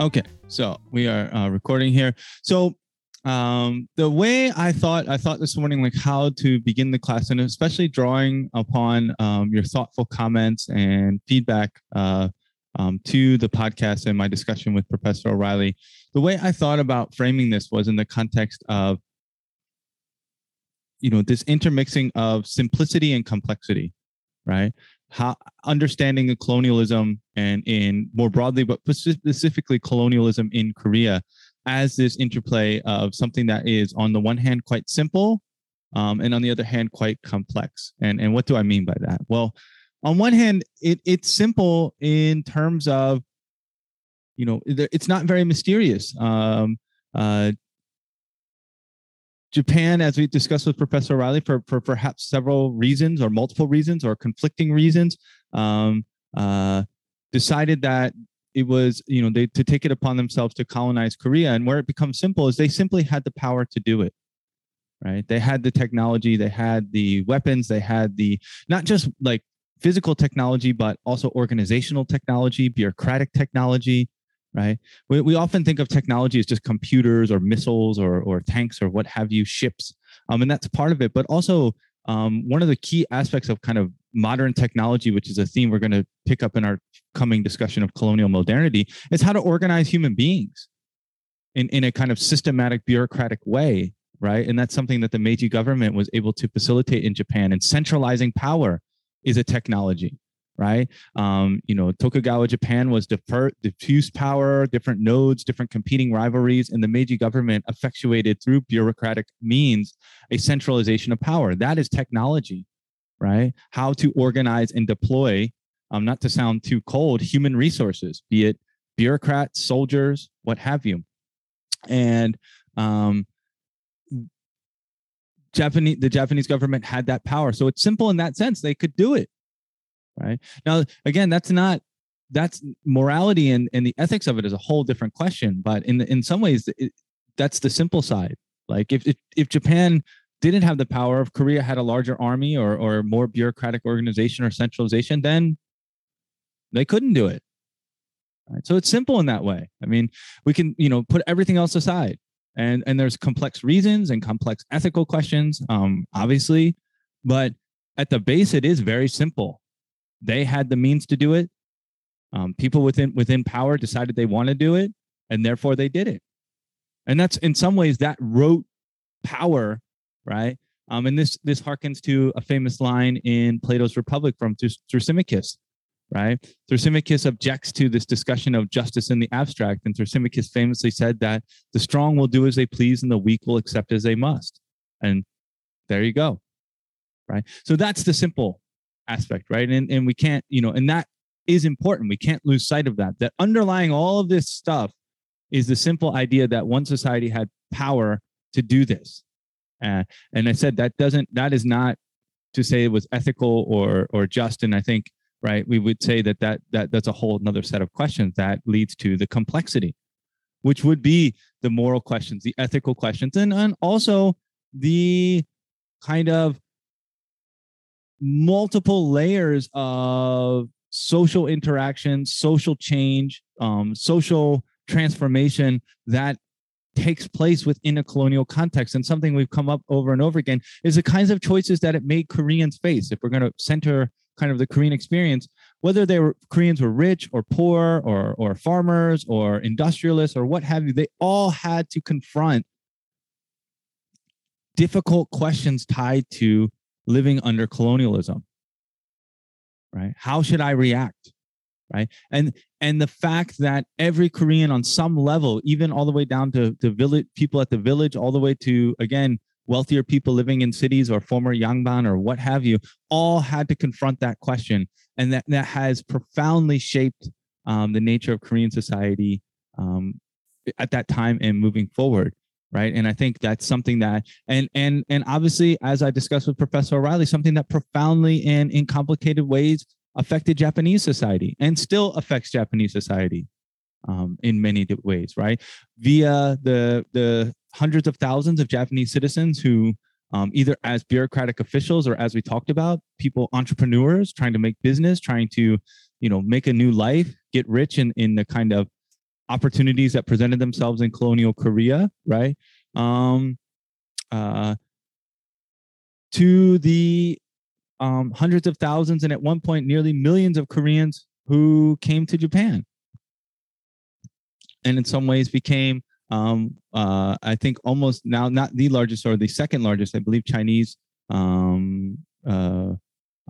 Okay, so we are uh, recording here. So um, the way I thought, I thought this morning, like how to begin the class, and especially drawing upon um, your thoughtful comments and feedback uh, um, to the podcast and my discussion with Professor O'Reilly. The way I thought about framing this was in the context of, you know, this intermixing of simplicity and complexity, right? how understanding of colonialism and in more broadly, but specifically colonialism in Korea as this interplay of something that is on the one hand quite simple um, and on the other hand quite complex. And, and what do I mean by that? Well, on one hand, it, it's simple in terms of, you know, it's not very mysterious. Um, uh, Japan, as we discussed with Professor O'Reilly, for, for perhaps several reasons or multiple reasons or conflicting reasons, um, uh, decided that it was, you know, they to take it upon themselves to colonize Korea. And where it becomes simple is they simply had the power to do it. Right. They had the technology, they had the weapons, they had the not just like physical technology, but also organizational technology, bureaucratic technology, right? We, we often think of technology as just computers or missiles or, or tanks or what have you, ships. Um, and that's part of it. But also, um, one of the key aspects of kind of modern technology, which is a theme we're going to pick up in our coming discussion of colonial modernity, is how to organize human beings in, in a kind of systematic bureaucratic way, right? And that's something that the Meiji government was able to facilitate in Japan. And centralizing power is a technology right? Um, you know, Tokugawa Japan was defer- diffuse power, different nodes, different competing rivalries, and the Meiji government effectuated through bureaucratic means a centralization of power. That is technology, right? How to organize and deploy, um, not to sound too cold, human resources, be it bureaucrats, soldiers, what have you. And um, Japanese, the Japanese government had that power. So it's simple in that sense. They could do it right now again that's not that's morality and, and the ethics of it is a whole different question but in the, in some ways it, that's the simple side like if, if if japan didn't have the power if korea had a larger army or or more bureaucratic organization or centralization then they couldn't do it. Right? So it's simple in that way. I mean we can you know put everything else aside. And and there's complex reasons and complex ethical questions um obviously but at the base it is very simple. They had the means to do it. Um, people within within power decided they want to do it, and therefore they did it. And that's in some ways that rote power, right? Um, and this this harkens to a famous line in Plato's Republic from Thrasymachus, right? Thrasymachus objects to this discussion of justice in the abstract, and Thrasymachus famously said that the strong will do as they please and the weak will accept as they must. And there you go, right? So that's the simple aspect, right? And and we can't, you know, and that is important. We can't lose sight of that. That underlying all of this stuff is the simple idea that one society had power to do this. Uh, and I said that doesn't that is not to say it was ethical or or just. And I think right we would say that that that that's a whole another set of questions that leads to the complexity, which would be the moral questions, the ethical questions, and and also the kind of multiple layers of social interaction, social change, um, social transformation that takes place within a colonial context. And something we've come up over and over again is the kinds of choices that it made Koreans face. If we're going to center kind of the Korean experience, whether they were Koreans were rich or poor or or farmers or industrialists or what have you, they all had to confront difficult questions tied to living under colonialism right how should i react right? And and the fact that every korean on some level even all the way down to the village people at the village all the way to again wealthier people living in cities or former yangban or what have you all had to confront that question. And that that has profoundly shaped um, the nature of korean society um, at that time and moving forward right? And i think that's something that and and and obviously as i discussed with professor o'reilly something that profoundly and in complicated ways affected japanese society and still affects japanese society um, in many ways right via the the hundreds of thousands of japanese citizens who um, either as bureaucratic officials or as we talked about people entrepreneurs trying to make business trying to you know make a new life get rich in in the kind of opportunities that presented themselves in colonial Korea, right? Um, uh, to the um, hundreds of thousands and at one point nearly millions of Koreans who came to Japan and in some ways became um, uh, I think almost now not the largest or the second largest. I believe Chinese um, uh,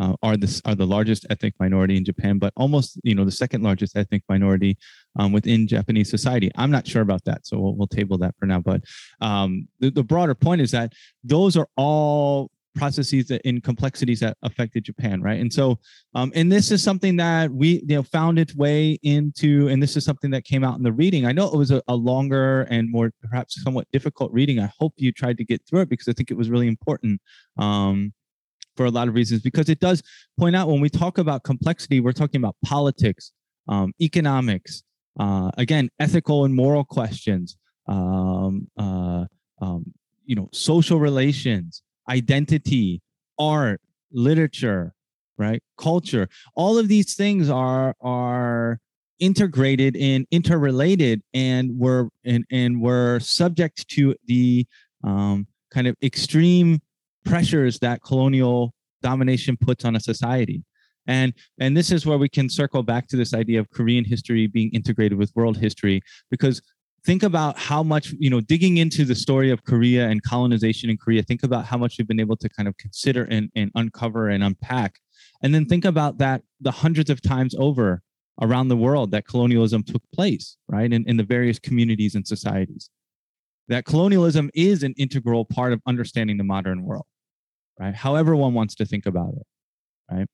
uh, are the are the largest ethnic minority in Japan, but almost you know the second largest ethnic minority um, within Japanese society. I'm not sure about that, so we'll, we'll table that for now. But um, the, the broader point is that those are all processes in complexities that affected Japan, right? And so, um, and this is something that we you know found its way into, and this is something that came out in the reading. I know it was a, a longer and more perhaps somewhat difficult reading. I hope you tried to get through it because I think it was really important. Um, for a lot of reasons, because it does point out when we talk about complexity, we're talking about politics, um, economics, uh, again, ethical and moral questions, um, uh, um, you know, social relations, identity, art, literature, right? Culture. All of these things are are integrated and interrelated and were and, and were subject to the um, kind of extreme pressures that colonial domination puts on a society and and this is where we can circle back to this idea of korean history being integrated with world history because think about how much you know digging into the story of korea and colonization in korea think about how much we've been able to kind of consider and, and uncover and unpack. And then think about that the hundreds of times over around the world that colonialism took place right in, in the various communities and societies. That colonialism is an integral part of understanding the modern world right however one wants to think about it right?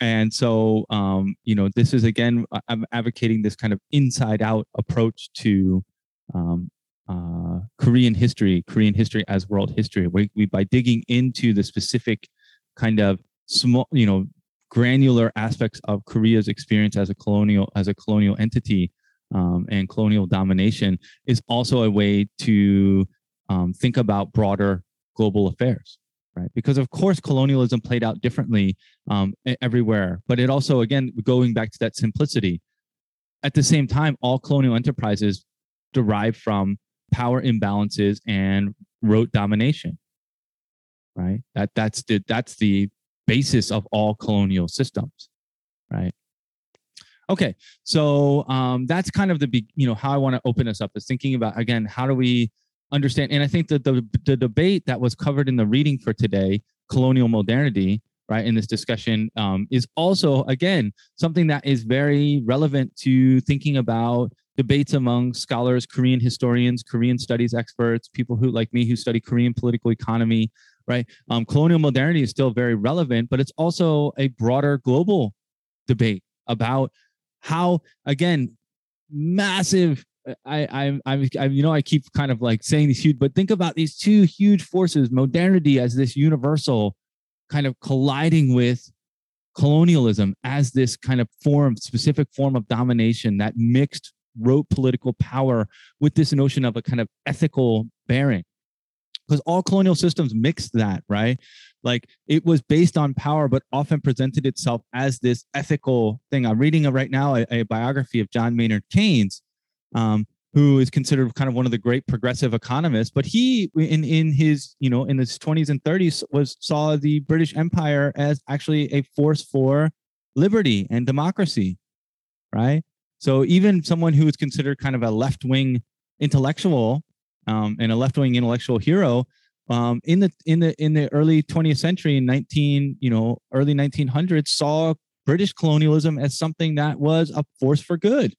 And so um, you know this is again i'm advocating this kind of inside out approach to um, uh, Korean history, Korean history as world history. We, we by digging into the specific kind of small, you know, granular aspects of Korea's experience as a colonial as a colonial entity um, and colonial domination is also a way to um, think about broader global affairs right because of course colonialism played out differently um, everywhere but it also again going back to that simplicity at the same time all colonial enterprises derived from power imbalances and rote domination right? That that's the that's the basis of all colonial systems right? Okay so um, that's kind of the you know how i want to open this up is thinking about again how do we understand and i think that the, the debate that was covered in the reading for today colonial modernity right in this discussion um, is also again something that is very relevant to thinking about debates among scholars, Korean historians, Korean studies experts, people who like me who study Korean political economy, right? Um, colonial modernity is still very relevant, but it's also a broader global debate about how, again, massive. I, I, I, I, you know, I keep kind of like saying these huge, but think about these two huge forces: modernity as this universal, kind of colliding with colonialism as this kind of form, specific form of domination that mixed rote political power with this notion of a kind of ethical bearing. Because all colonial systems mixed that right? Like it was based on power but often presented itself as this ethical thing. I'm reading right now a, a biography of john maynard keynes um, who is considered kind of one of the great progressive economists but he in in his you know in his 20s and 30s was saw the british empire as actually a force for liberty and democracy right so even someone who is considered kind of a left wing intellectual um, and a left wing intellectual hero um, in the in the in the early 20th century, in 19 you know early 1900s, saw British colonialism as something that was a force for good,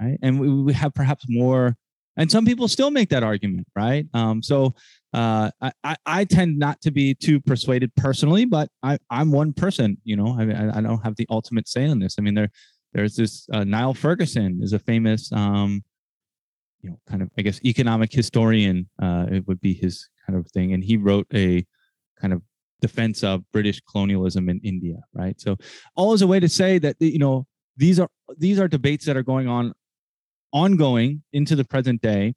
right? And we, we have perhaps more, and some people still make that argument, right? Um, so uh, I, I tend not to be too persuaded personally, but I, I'm one person, you know, I, I don't have the ultimate say on this. I mean, there there's this uh, Niall Ferguson is a famous, um, you know, kind of I guess economic historian. Uh, it would be his kind of thing, and he wrote a kind of defense of British colonialism in India, right? So all is a way to say that you know these are these are debates that are going on, ongoing into the present day,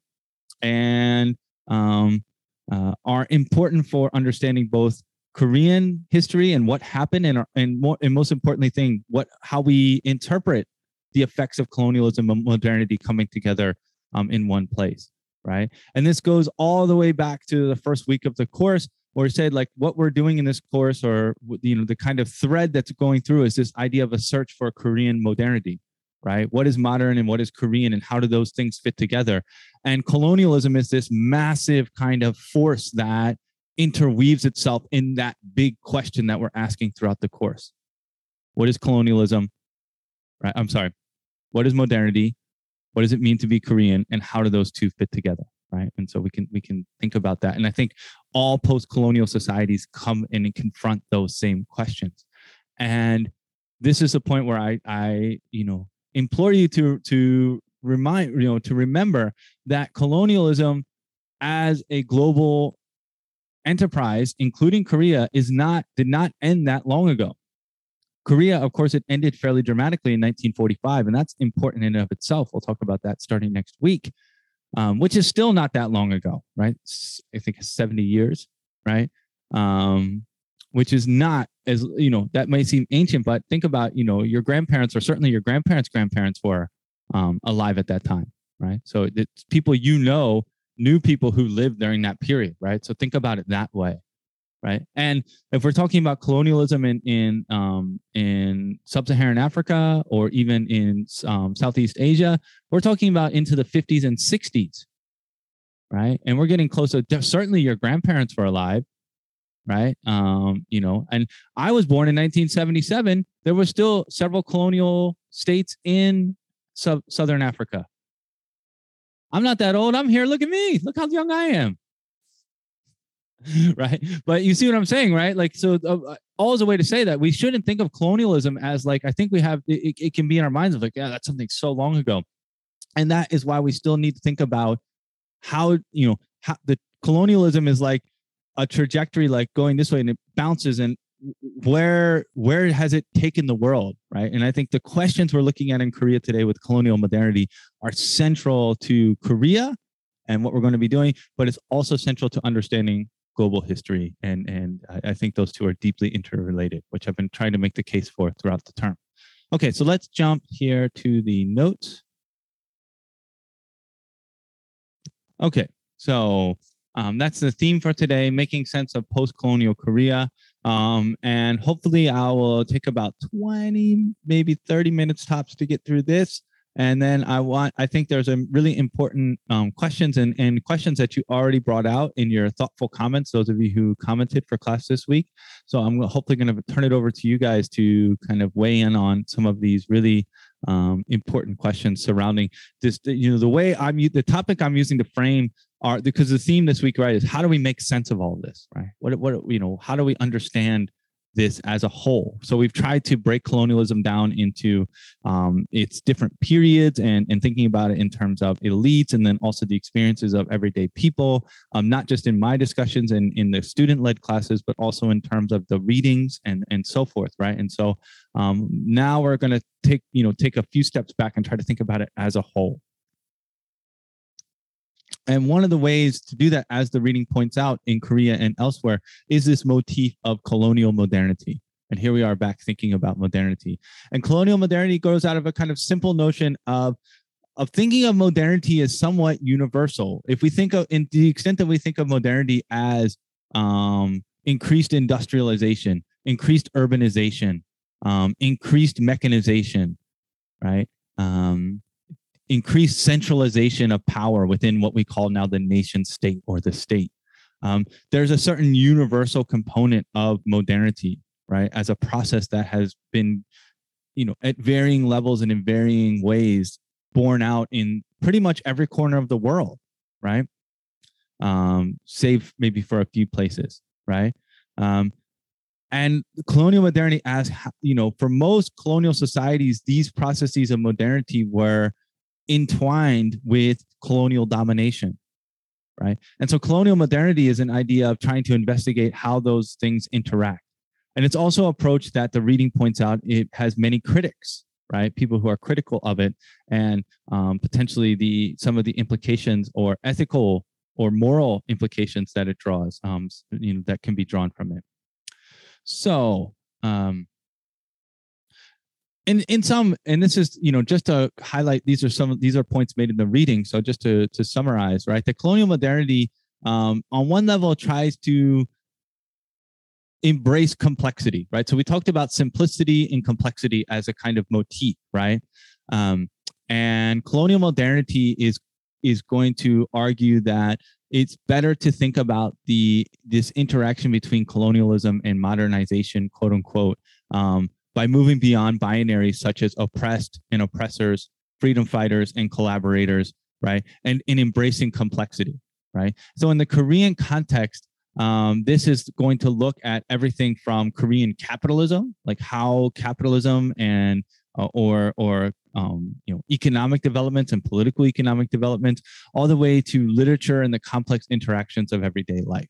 and um, uh, are important for understanding both Korean history and what happened, and and, more, and most importantly, thing what how we interpret the effects of colonialism and modernity coming together um, in one place, right? And this goes all the way back to the first week of the course, where we said like what we're doing in this course, or you know the kind of thread that's going through is this idea of a search for Korean modernity, right? What is modern and what is Korean, and how do those things fit together? And colonialism is this massive kind of force that interweaves itself in that big question that we're asking throughout the course. What is colonialism? Right? I'm sorry. What is modernity? What does it mean to be Korean? And how do those two fit together? Right. And so we can we can think about that. And I think all post-colonial societies come in and confront those same questions. And this is a point where I I, you know, implore you to to remind, you know, to remember that colonialism as a global enterprise, including Korea, is not did not end that long ago. Korea, of course, it ended fairly dramatically in 1945, and that's important in and of itself. We'll talk about that starting next week, um, which is still not that long ago, right? I think 70 years, right? Um, which is not as you know that may seem ancient, but think about you know your grandparents or certainly your grandparents' grandparents were um, alive at that time, right? So it's people you know knew people who lived during that period, right? So think about it that way, right? And if we're talking about colonialism in in um, in sub-Saharan Africa or even in um, Southeast Asia, we're talking about into the 50s and 60s, right? And we're getting closer. Certainly, your grandparents were alive, right? Um, you know, and I was born in 1977. There were still several colonial states in sub- Southern Africa, I'm not that old. I'm here. Look at me. Look how young I am. right. But you see what I'm saying, right? Like, so uh, uh always a way to say that we shouldn't think of colonialism as like, I think we have, it, it can be in our minds of like, yeah, that's something so long ago. And that is why we still need to think about how, you know, how the colonialism is like a trajectory, like going this way and it bounces and where where has it taken the world right? And i think the questions we're looking at in korea today with colonial modernity are central to korea and what we're going to be doing but it's also central to understanding global history and and i, I think those two are deeply interrelated which i've been trying to make the case for throughout the term. Okay so let's jump here to the notes. Okay so um, that's the theme for today making sense of post-colonial korea um, and hopefully I will take about 20, maybe 30 minutes tops to get through this. And then I want, I think there's a really important um, questions and, and questions that you already brought out in your thoughtful comments, those of you who commented for class this week. So I'm hopefully going to turn it over to you guys to kind of weigh in on some of these really um, important questions surrounding this, you know, the way I'm, the topic I'm using to frame are because the theme this week, right, is how do we make sense of all this, right? What, what, you know, how do we understand this as a whole? So we've tried to break colonialism down into um, its different periods and, and thinking about it in terms of elites and then also the experiences of everyday people, um, not just in my discussions and in the student led classes, but also in terms of the readings and, and so forth, right? And so um, now we're going to take, you know, take a few steps back and try to think about it as a whole. And one of the ways to do that, as the reading points out in Korea and elsewhere, is this motif of colonial modernity. And here we are back thinking about modernity. And colonial modernity grows out of a kind of simple notion of, of thinking of modernity as somewhat universal. If we think of, in the extent that we think of modernity as um, increased industrialization, increased urbanization, um, increased mechanization, right? Um, increased centralization of power within what we call now the nation state or the state. Um, there's a certain universal component of modernity, right, as a process that has been, you know, at varying levels and in varying ways borne out in pretty much every corner of the world, right? Um, save maybe for a few places, right? Um, and colonial modernity, as you know, for most colonial societies, these processes of modernity were entwined with colonial domination right? And so colonial modernity is an idea of trying to investigate how those things interact. And it's also an approach that the reading points out it has many critics right? People who are critical of it and um, potentially the some of the implications or ethical or moral implications that it draws um, you know that can be drawn from it. So um, in in some and this is you know just to highlight these are some these are points made in the reading. So just to to summarize right the colonial modernity um, on one level tries to embrace complexity right? So we talked about simplicity and complexity as a kind of motif right? Um, and colonial modernity is is going to argue that it's better to think about the this interaction between colonialism and modernization quote unquote um, by moving beyond binaries such as oppressed and oppressors, freedom fighters and collaborators, right? And in embracing complexity, right? So in the Korean context, um, this is going to look at everything from Korean capitalism, like how capitalism and uh, or or um, you know economic developments and political economic developments, all the way to literature and the complex interactions of everyday life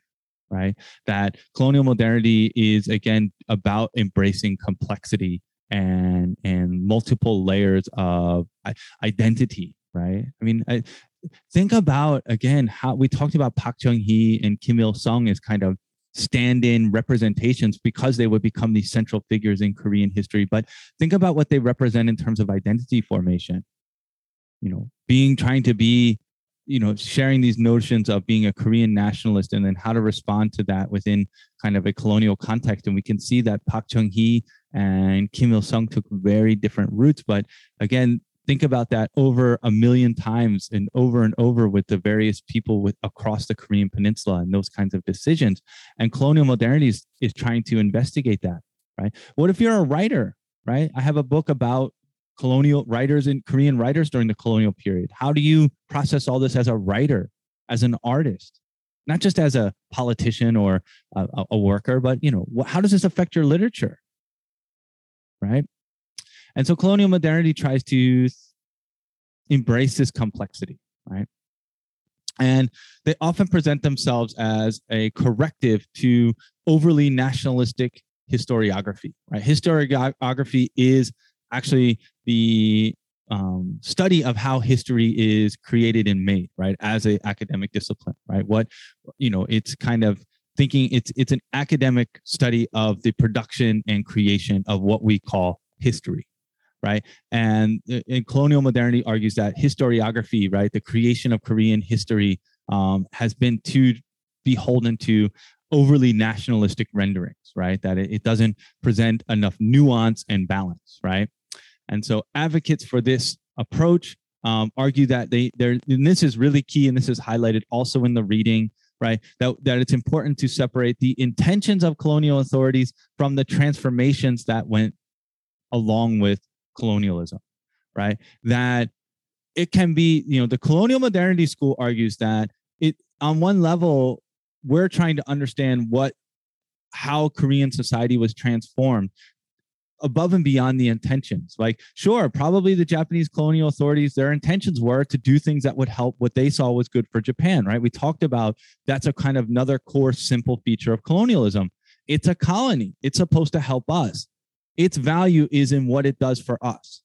right? That colonial modernity is again about embracing complexity and and multiple layers of identity, right? I mean, I, think about again how we talked about Park Chung Hee and Kim Il Sung as kind of stand-in representations because they would become these central figures in Korean history. But think about what they represent in terms of identity formation. You know, being trying to be you know sharing these notions of being a korean nationalist and then how to respond to that within kind of a colonial context. And we can see that park chung-hee and kim il-sung took very different routes but again think about that over a million times and over and over with the various people with across the korean peninsula and those kinds of decisions. And colonial modernity is, is trying to investigate that right? What if you're a writer right? I have a book about colonial writers and Korean writers during the colonial period? How do you process all this as a writer, as an artist, not just as a politician or a, a worker, but you know, how does this affect your literature? Right. And so colonial modernity tries to embrace this complexity, right? And they often present themselves as a corrective to overly nationalistic historiography, right? Historiography is actually the um, study of how history is created and made, right, as an academic discipline, right? What you know, it's kind of thinking it's it's an academic study of the production and creation of what we call history, right? And in colonial modernity argues that historiography, right, the creation of Korean history, um, has been too beholden to overly nationalistic renderings, right? That it, it doesn't present enough nuance and balance, right? And so advocates for this approach um, argue that they there and this is really key and this is highlighted also in the reading right that, that it's important to separate the intentions of colonial authorities from the transformations that went along with colonialism right that it can be you know the colonial modernity school argues that it on one level we're trying to understand what how korean society was transformed above and beyond the intentions. Like, sure, probably the Japanese colonial authorities, their intentions were to do things that would help what they saw was good for Japan, right? We talked about that's a kind of another core simple feature of colonialism. It's a colony, it's supposed to help us. Its value is in what it does for us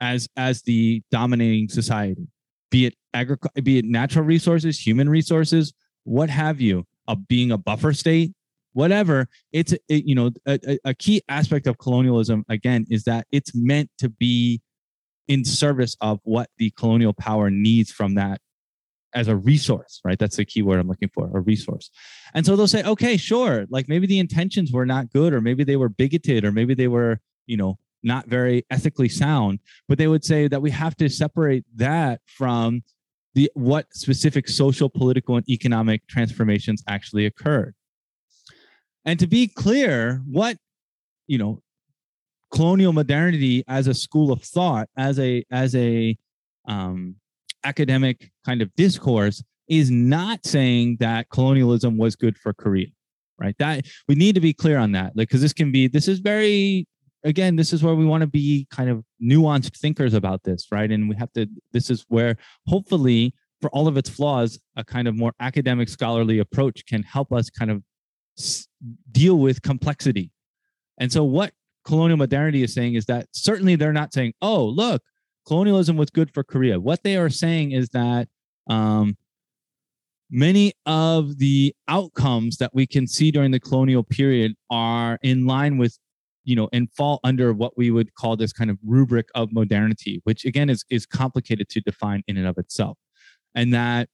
as as the dominating society, be it agri- be it natural resources, human resources, what have you, of being a buffer state, whatever it's it, you know a, a key aspect of colonialism again is that it's meant to be in service of what the colonial power needs from that as a resource right? That's the key word i'm looking for a resource. And so they'll say okay sure like maybe the intentions were not good or maybe they were bigoted or maybe they were you know not very ethically sound but they would say that we have to separate that from the what specific social political and economic transformations actually occurred and to be clear, what, you know, colonial modernity as a school of thought, as a, as a, um, academic kind of discourse is not saying that colonialism was good for Korea, right? That we need to be clear on that, like, because this can be, this is very, again, this is where we want to be kind of nuanced thinkers about this, right? And we have to, this is where hopefully, for all of its flaws, a kind of more academic scholarly approach can help us kind of deal with complexity. And so, what colonial modernity is saying is that certainly they're not saying, oh, look, colonialism was good for Korea. What they are saying is that um, many of the outcomes that we can see during the colonial period are in line with you know, and fall under what we would call this kind of rubric of modernity, which again is is complicated to define in and of itself, and that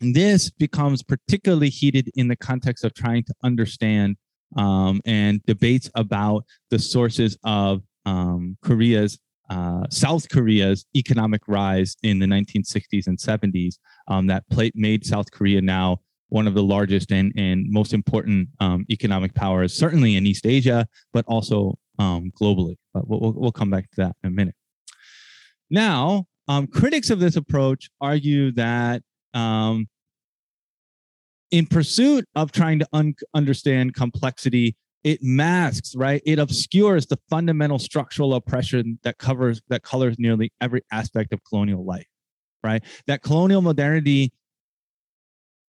this becomes particularly heated in the context of trying to understand um, and debates about the sources of um, Korea's uh, South Korea's economic rise in the 1960s and 70s um, that made South Korea now one of the largest and, and most important um, economic powers, certainly in East Asia, but also um, globally. But we'll, we'll come back to that in a minute. Now, um, critics of this approach argue that um, in pursuit of trying to un- understand complexity, it masks, right? It obscures the fundamental structural oppression that covers that colors nearly every aspect of colonial life, right? That colonial modernity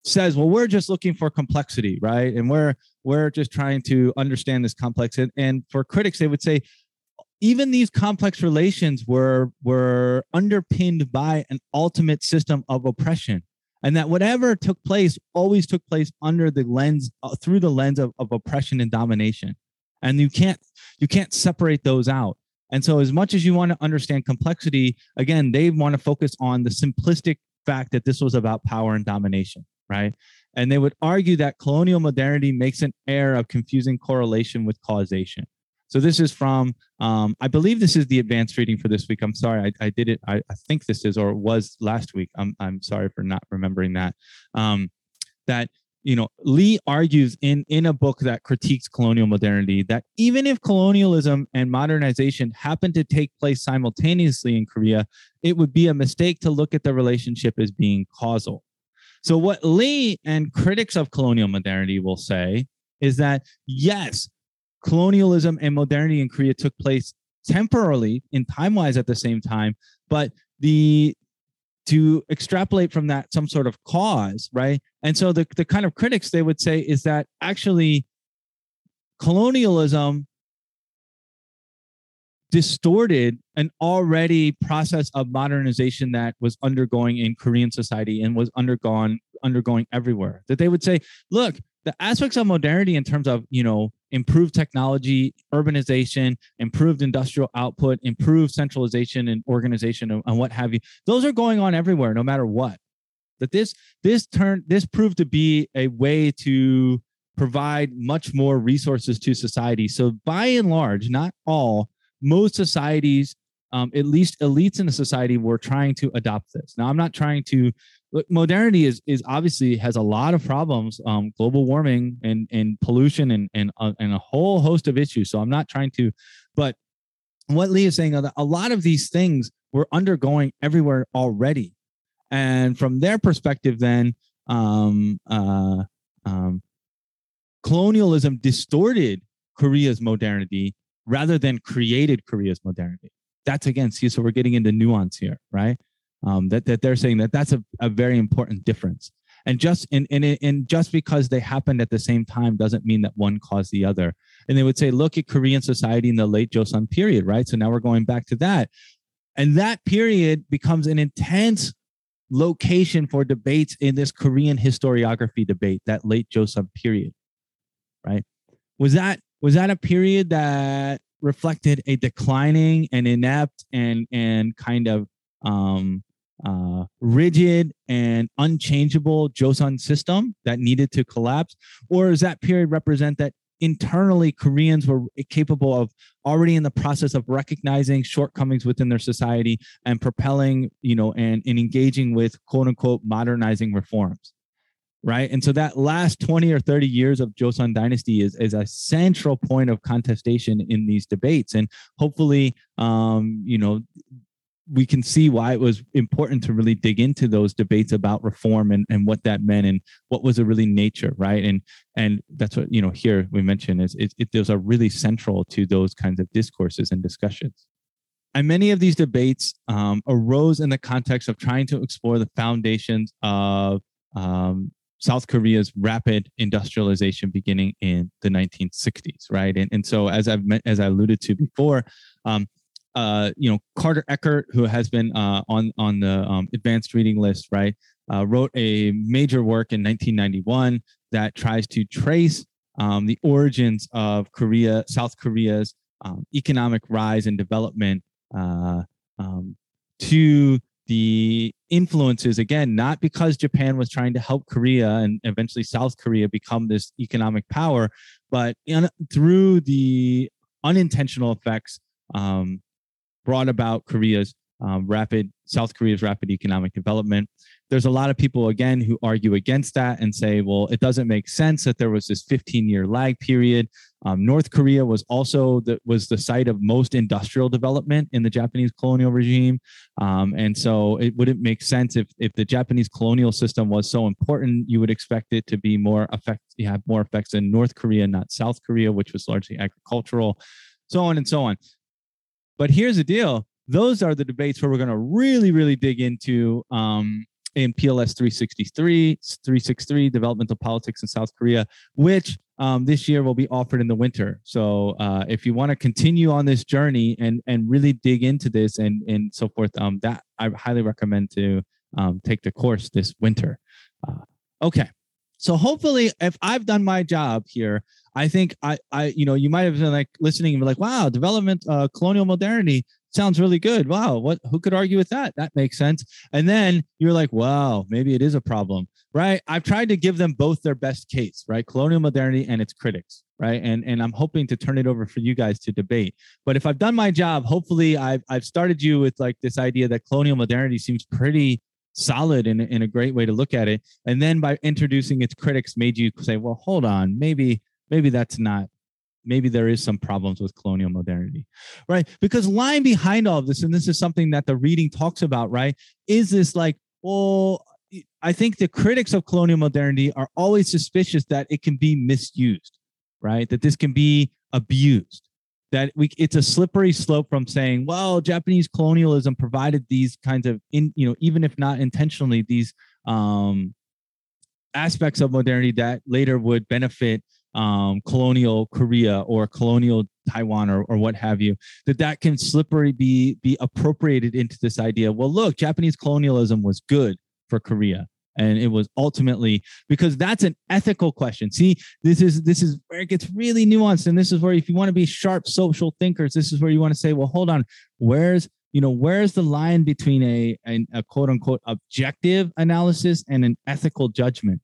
says, well, we're just looking for complexity, right? And we're we're just trying to understand this complex. And, and for critics, they would say, even these complex relations were were underpinned by an ultimate system of oppression and that whatever took place always took place under the lens uh, through the lens of, of oppression and domination and you can't you can't separate those out and so as much as you want to understand complexity again they want to focus on the simplistic fact that this was about power and domination right? And they would argue that colonial modernity makes an error of confusing correlation with causation. So this is from, um, I believe this is the advanced reading for this week. I'm sorry, I, I did it. I, I, think this is or was last week. I'm, I'm sorry for not remembering that. Um, that you know, Lee argues in in a book that critiques colonial modernity that even if colonialism and modernization happen to take place simultaneously in Korea, it would be a mistake to look at the relationship as being causal. So, what Lee and critics of colonial modernity will say is that yes, colonialism and modernity in Korea took place temporarily in time wise at the same time, but the to extrapolate from that some sort of cause, right? And so the, the kind of critics they would say is that actually colonialism distorted an already process of modernization that was undergoing in Korean society and was undergone undergoing everywhere. That they would say, look, the aspects of modernity in terms of you know improved technology, urbanization, improved industrial output, improved centralization and organization and, and what have you, those are going on everywhere, no matter what. That this this turn this proved to be a way to provide much more resources to society. So by and large, not all, most societies, um, at least elites in the society, were trying to adopt this. Now, I'm not trying to. Look, modernity is is obviously has a lot of problems, um, global warming and and pollution and and uh, and a whole host of issues. So I'm not trying to, but what Lee is saying, a lot of these things were undergoing everywhere already, and from their perspective, then um, uh, um, colonialism distorted Korea's modernity rather than created Korea's modernity. That's again, see, so we're getting into nuance here, right? Um, that, that they're saying that that's a, a very important difference. And just in, in, in just because they happened at the same time doesn't mean that one caused the other. And they would say, look at Korean society in the late Joseon period, right? So now we're going back to that. And that period becomes an intense location for debates in this Korean historiography debate, that late Joseon period, right? Was that was that a period that reflected a declining and inept and and kind of um, uh, rigid and unchangeable Joseon system that needed to collapse, or does that period represent that internally Koreans were capable of already in the process of recognizing shortcomings within their society and propelling, you know, and, and engaging with quote unquote modernizing reforms? Right? And so that last 20 or 30 years of Joseon dynasty is, is a central point of contestation in these debates. And hopefully, um, you know, we can see why it was important to really dig into those debates about reform and, and what that meant and what was a really nature, right? And and that's what you know here we mentioned is it, it those are really central to those kinds of discourses and discussions. And many of these debates um, arose in the context of trying to explore the foundations of um, South Korea's rapid industrialization beginning in the 1960s, right? And, and so, as I've as I alluded to before, um, uh, you know, Carter Eckert, who has been uh, on on the um, advanced reading list, right, uh, wrote a major work in 1991 that tries to trace um, the origins of Korea, South Korea's um, economic rise and development, uh, um, to the influences again, not because Japan was trying to help Korea and eventually South Korea become this economic power, but in, through the unintentional effects um, brought about Korea's um, rapid South Korea's rapid economic development. There's a lot of people again who argue against that and say, well, it doesn't make sense that there was this 15 year lag period. Um, North Korea was also the, was the site of most industrial development in the Japanese colonial regime, um, and so it wouldn't make sense if if the Japanese colonial system was so important. You would expect it to be more effect, have more effects in North Korea, not South Korea, which was largely agricultural, so on and so on. But here's the deal: those are the debates where we're going to really, really dig into um, in PLS 363, 363, Developmental Politics in South Korea, which um, this year will be offered in the winter. So uh, if you want to continue on this journey and and really dig into this and and so forth, um, that I highly recommend to um, take the course this winter. Uh, okay. So hopefully, if I've done my job here, I think I, I, you know, you might have been like listening and be like, "Wow, development, uh, colonial modernity sounds really good. Wow, what who could argue with that? That makes sense. And then you're like, wow, maybe it is a problem, right? I've tried to give them both their best case, right? Colonial modernity and its critics, right? And and I'm hoping to turn it over for you guys to debate. But if I've done my job, hopefully I've I've started you with like this idea that colonial modernity seems pretty solid and in a great way to look at it. And then by introducing its critics, made you say, well, hold on, maybe maybe that's not maybe there is some problems with colonial modernity, right? Because lying behind all of this, and this is something that the reading talks about, right? Is this like, well, I think the critics of colonial modernity are always suspicious that it can be misused, right? That this can be abused. That we it's a slippery slope from saying, well, Japanese colonialism provided these kinds of in, you know, even if not intentionally, these um aspects of modernity that later would benefit um, colonial Korea or colonial Taiwan or, or what have you, that that can slippery be be appropriated into this idea. Well, look, Japanese colonialism was good for Korea. And it was ultimately because that's an ethical question. See, this is this is where it gets really nuanced. And this is where if you want to be sharp social thinkers, this is where you want to say, well, hold on, where's you know where's the line between a, a, a quote unquote objective analysis and an ethical judgment?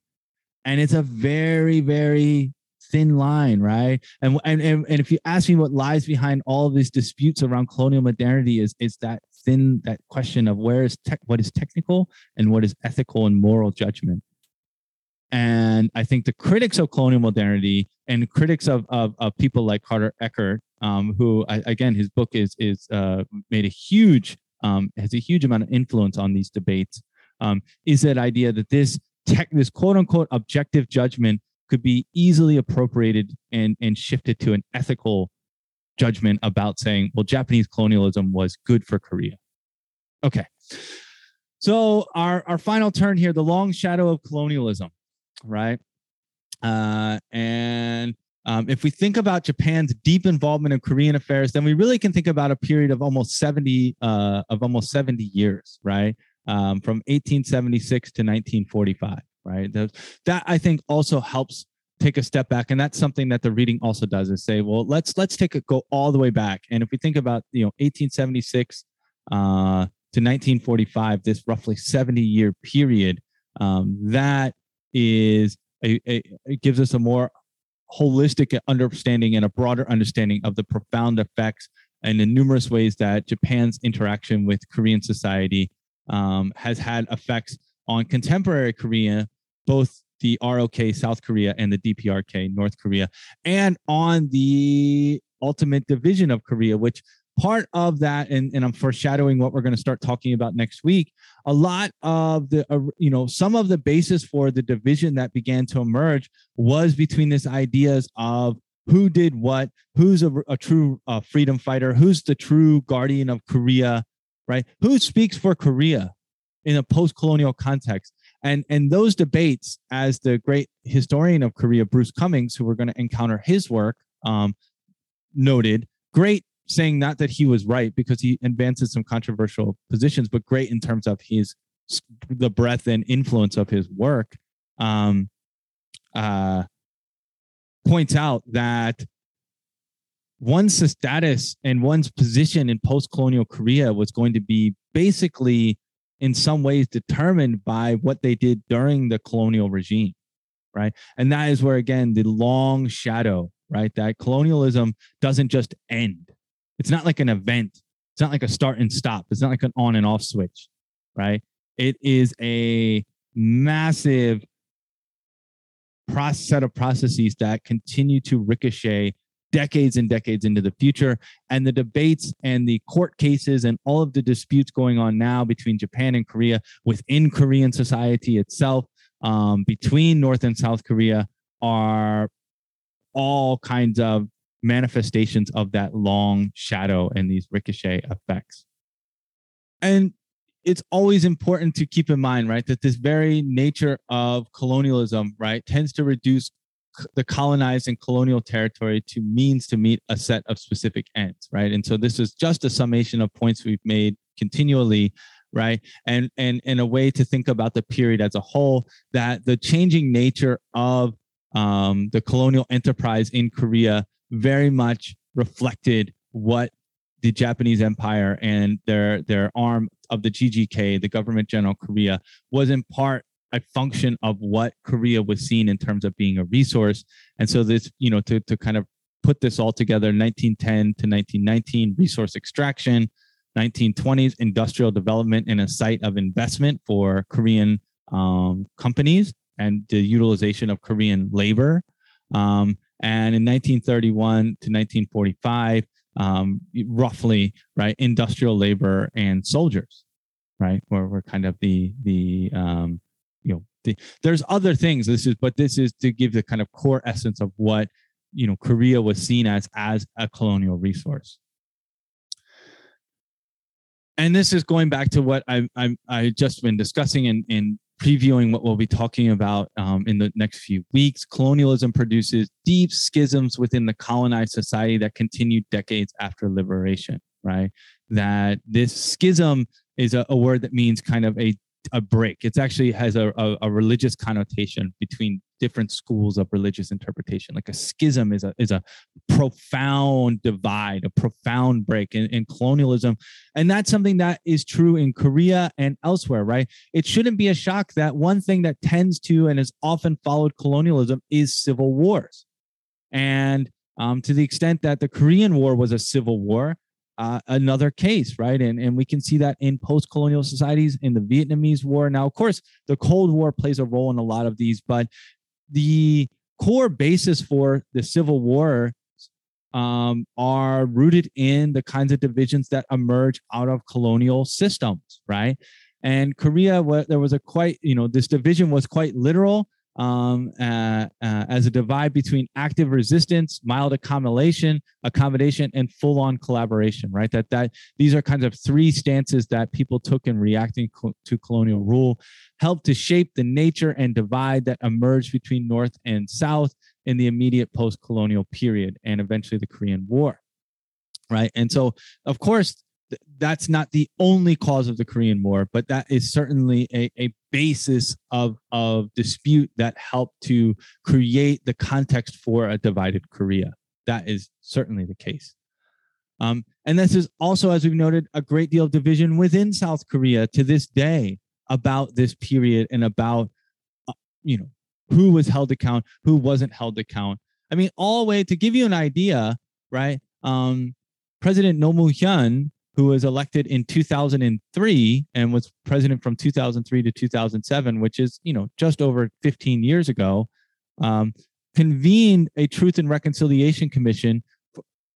And it's a very, very thin line, right? And, and and if you ask me what lies behind all these disputes around colonial modernity is is that thin that question of where is tech what is technical and what is ethical and moral judgment. And I think the critics of colonial modernity and critics of of, of people like Carter Eckert, um, who I, again his book is is uh, made a huge um, has a huge amount of influence on these debates, um, is that idea that this tech this quote unquote objective judgment could be easily appropriated and, and shifted to an ethical judgment about saying, well, Japanese colonialism was good for Korea. Okay. So our, our final turn here, the long shadow of colonialism, right? Uh, and um, if we think about Japan's deep involvement in Korean affairs, then we really can think about a period of almost 70 uh, of almost 70 years, right? Um, from 1876 to 1945 right? That, that I think also helps take a step back and that's something that the reading also does is say well let's let's take it go all the way back and if we think about you know 1876 uh, to 1945 this roughly 70 year period um, that is a, a, it gives us a more holistic understanding and a broader understanding of the profound effects and the numerous ways that japan's interaction with korean society um, has had effects on contemporary korea both the ROK South Korea and the DPRK North Korea, and on the ultimate division of Korea, which part of that, and, and I'm foreshadowing what we're going to start talking about next week. A lot of the, uh, you know, some of the basis for the division that began to emerge was between these ideas of who did what, who's a, a true uh, freedom fighter, who's the true guardian of Korea, right? Who speaks for Korea in a post-colonial context? And and those debates as the great historian of korea bruce cumings who we're going to encounter his work um, noted great saying not that he was right because he advances some controversial positions but great in terms of his the breadth and influence of his work um, uh, points out that one's status and one's position in post-colonial Korea was going to be basically in some ways determined by what they did during the colonial regime right? And that is where again the long shadow right that colonialism doesn't just end. It's not like an event. It's not like a start and stop. It's not like an on and off switch right? It is a massive process set of processes that continue to ricochet decades and decades into the future. And the debates and the court cases and all of the disputes going on now between Japan and Korea within Korean society itself, um, between North and South Korea, are all kinds of manifestations of that long shadow and these ricochet effects. And it's always important to keep in mind, right, that this very nature of colonialism, right, tends to reduce the colonized and colonial territory to means to meet a set of specific ends, right? And so this is just a summation of points we've made continually, right? And and and a way to think about the period as a whole that the changing nature of um, the colonial enterprise in Korea very much reflected what the Japanese Empire and their their arm of the GGK, the Government General Korea, was in part a function of what Korea was seen in terms of being a resource. And so this, you know, to, to kind of put this all together, 1910 to 1919, resource extraction, 1920s, industrial development and a site of investment for Korean um, companies and the utilization of Korean labor. Um, and in 1931 to 1945, um, roughly, right, industrial labor and soldiers, right, were, were kind of the the um, you know the, there's other things this is but this is to give the kind of core essence of what you know korea was seen as as a colonial resource. And this is going back to what i i i just been discussing and in previewing what we'll be talking about um, in the next few weeks. Colonialism produces deep schisms within the colonized society that continued decades after liberation right? That this schism is a, a word that means kind of a a break. It actually has a, a, a, religious connotation between different schools of religious interpretation. Like a schism is a is a profound divide, a profound break in, in colonialism, and that's something that is true in Korea and elsewhere. Right? It shouldn't be a shock that one thing that tends to and has often followed colonialism is civil wars, and um, to the extent that the Korean War was a civil war, uh, another case, right? And, and we can see that in post colonial societies, in the Vietnamese War. Now, of course, the Cold War plays a role in a lot of these, but the core basis for the Civil War um, are rooted in the kinds of divisions that emerge out of colonial systems, right? And Korea, there was a quite, you know, this division was quite literal um, uh, uh, as a divide between active resistance, mild accommodation, accommodation, and full-on collaboration. Right. That that these are kinds of three stances that people took in reacting co- to colonial rule, helped to shape the nature and divide that emerged between North and South in the immediate post-colonial period, and eventually the Korean War. Right. And so, of course, that's not the only cause of the Korean War, but that is certainly a, a basis of, of dispute that helped to create the context for a divided Korea. That is certainly the case. Um, and this is also, as we've noted, a great deal of division within South Korea to this day about this period and about, uh, you know, who was held account, who wasn't held account. I mean, all the way to give you an idea, right? Um, President Roh Moo-hyun who was elected in 2003 and was president from 2003 to 2007, which is you know just over 15 years ago, um, convened a Truth and Reconciliation Commission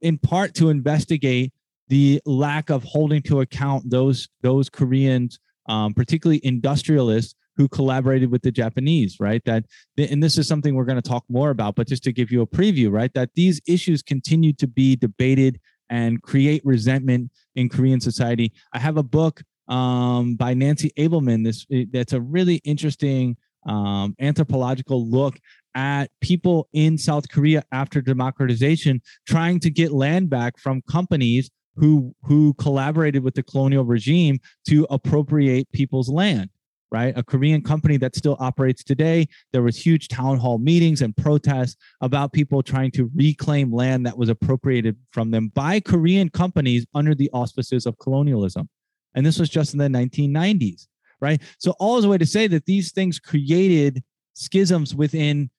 in part to investigate the lack of holding to account those those Koreans, um, particularly industrialists who collaborated with the Japanese, right? That and this is something we're going to talk more about, but just to give you a preview, right? That these issues continue to be debated and create resentment in Korean society. I have a book um, by Nancy Abelmann. This that's a really interesting um, anthropological look at people in South Korea after democratization trying to get land back from companies who who collaborated with the colonial regime to appropriate people's land right? A Korean company that still operates today. There was huge town hall meetings and protests about people trying to reclaim land that was appropriated from them by Korean companies under the auspices of colonialism. And this was just in the 1990s, right? So all is a way to say that these things created schisms within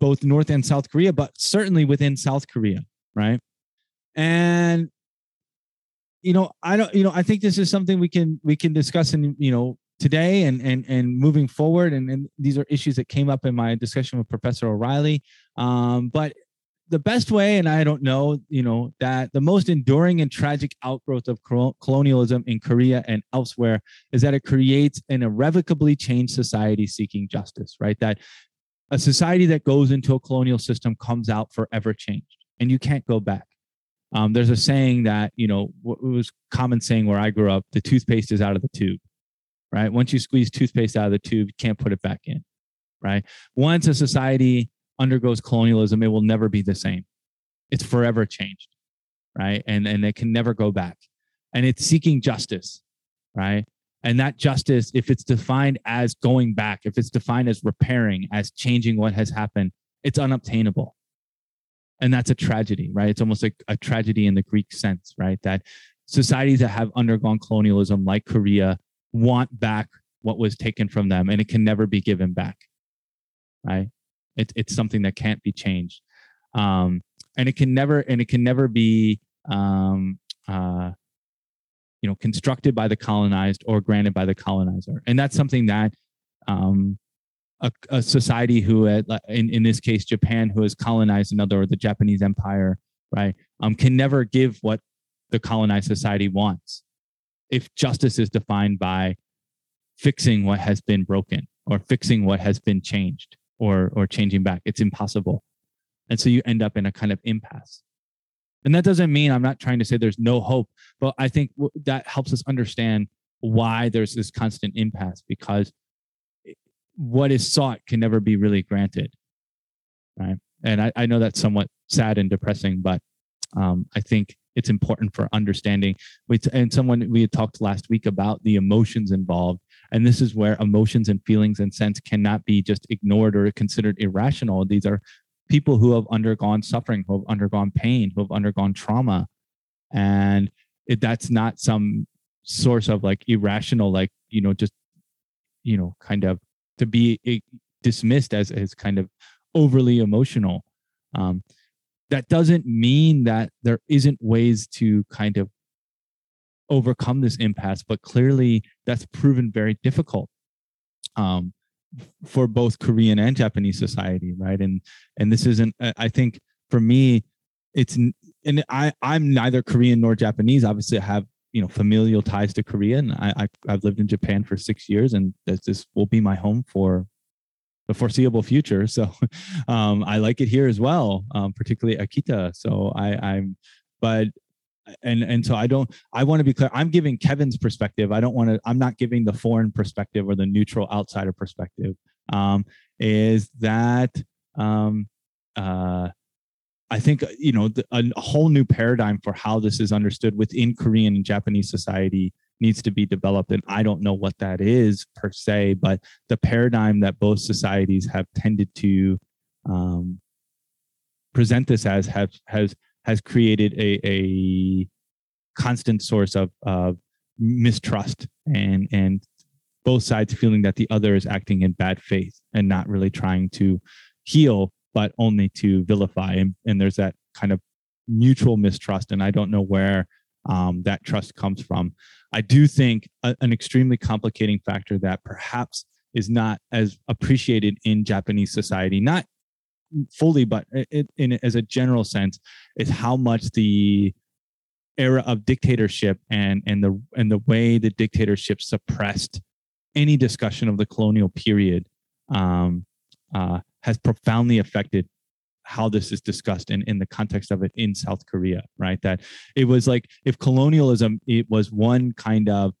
both North and South Korea, but certainly within South Korea, right? And you know, I don't, you know, I think this is something we can we can discuss in you know today and and and moving forward. And, and these are issues that came up in my discussion with professor o'reilly. Um, but the best way and i don't know you know that the most enduring and tragic outgrowth of colonialism in korea and elsewhere is that it creates an irrevocably changed society seeking justice right? That a society that goes into a colonial system comes out forever changed and you can't go back. Um, there's a saying that you know it was common saying where i grew up the toothpaste is out of the tube right? Once you squeeze toothpaste out of the tube, you can't put it back in, right? Once a society undergoes colonialism, it will never be the same. It's forever changed, right? And and it can never go back. And it's seeking justice, right? And that justice, if it's defined as going back, if it's defined as repairing, as changing what has happened, it's unobtainable. And that's a tragedy, right? It's almost like a tragedy in the Greek sense, right? That societies that have undergone colonialism, like Korea, want back what was taken from them and it can never be given back right? It, it's something that can't be changed. Um, and it can never and it can never be um, uh, you know constructed by the colonized or granted by the colonizer. And that's something that um, a, a, society who had, in, in this case japan who has colonized another or the japanese empire right um, can never give what the colonized society wants if justice is defined by fixing what has been broken or fixing what has been changed or or changing back it's impossible. And so you end up in a kind of impasse. And that doesn't mean i'm not trying to say there's no hope but i think that helps us understand why there's this constant impasse because what is sought can never be really granted right? And i, I know that's somewhat sad and depressing but um, i think it's important for understanding. And someone we had talked last week about the emotions involved, and this is where emotions and feelings and sense cannot be just ignored or considered irrational. These are people who have undergone suffering, who have undergone pain, who have undergone trauma, and it, that's not some source of like irrational, like you know, just you know, kind of to be eh, dismissed as as kind of overly emotional. Um, that doesn't mean that there isn't ways to kind of overcome this impasse, but clearly that's proven very difficult um, for both Korean and Japanese society, right? And and this isn't. I think for me, it's and I I'm neither Korean nor Japanese. Obviously, I have you know familial ties to Korea, and I, I have lived in Japan for six years, and this will be my home for the foreseeable future. So um, I like it here as well, um, particularly Akita. So I, I'm, but and and so I don't. I want to be clear. I'm giving Kevin's perspective. I don't want to. I'm not giving the foreign perspective or the neutral outsider perspective. Um, is that um, uh, I think you know the, a whole new paradigm for how this is understood within Korean and Japanese society needs to be developed and i don't know what that is per se but the paradigm that both societies have tended to um, present this as have has has created a, a constant source of, of mistrust and and both sides feeling that the other is acting in bad faith and not really trying to heal but only to vilify and, and there's that kind of mutual mistrust and i don't know where um, that trust comes from I do think a, an extremely complicating factor that perhaps is not as appreciated in Japanese society, not fully, but it, in as a general sense, is how much the era of dictatorship and and the and the way the dictatorship suppressed any discussion of the colonial period um, uh, has profoundly affected how this is discussed in, in the context of it in South Korea, right? That it was like if colonialism it was one kind of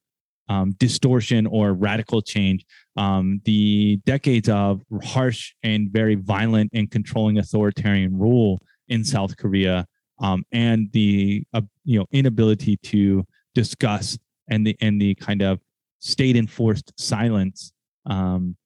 um, distortion or radical change, um, the decades of harsh and very violent and controlling authoritarian rule in South Korea um, and the uh, you know inability to discuss and the and the kind of state enforced silence um,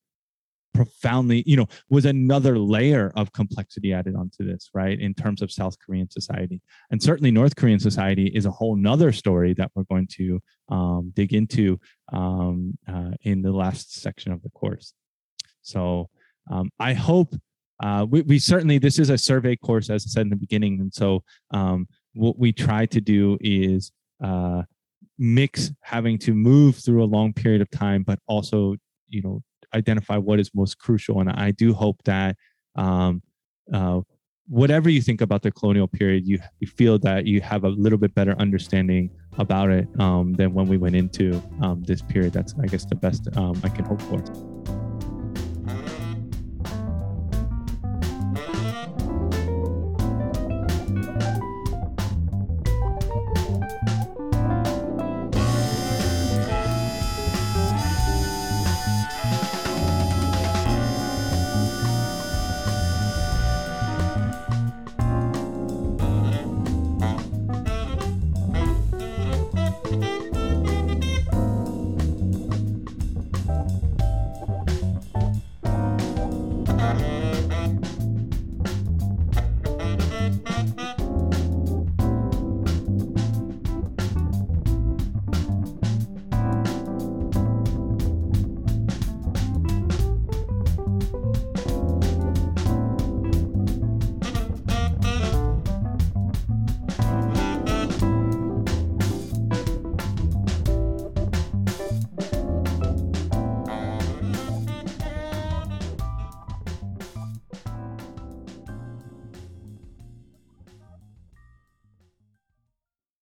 profoundly, you know, was another layer of complexity added onto this, right? In terms of South Korean society. And certainly North Korean society is a whole nother story that we're going to um, dig into um, uh, in the last section of the course. So um, I hope uh, we, we, certainly, this is a survey course, as I said in the beginning. And so um, what we try to do is uh, mix having to move through a long period of time, but also, you know, identify what is most crucial. And I do hope that um, uh, whatever you think about the colonial period, you, you feel that you have a little bit better understanding about it um, than when we went into um, this period. That's, I guess, the best um, I can hope for.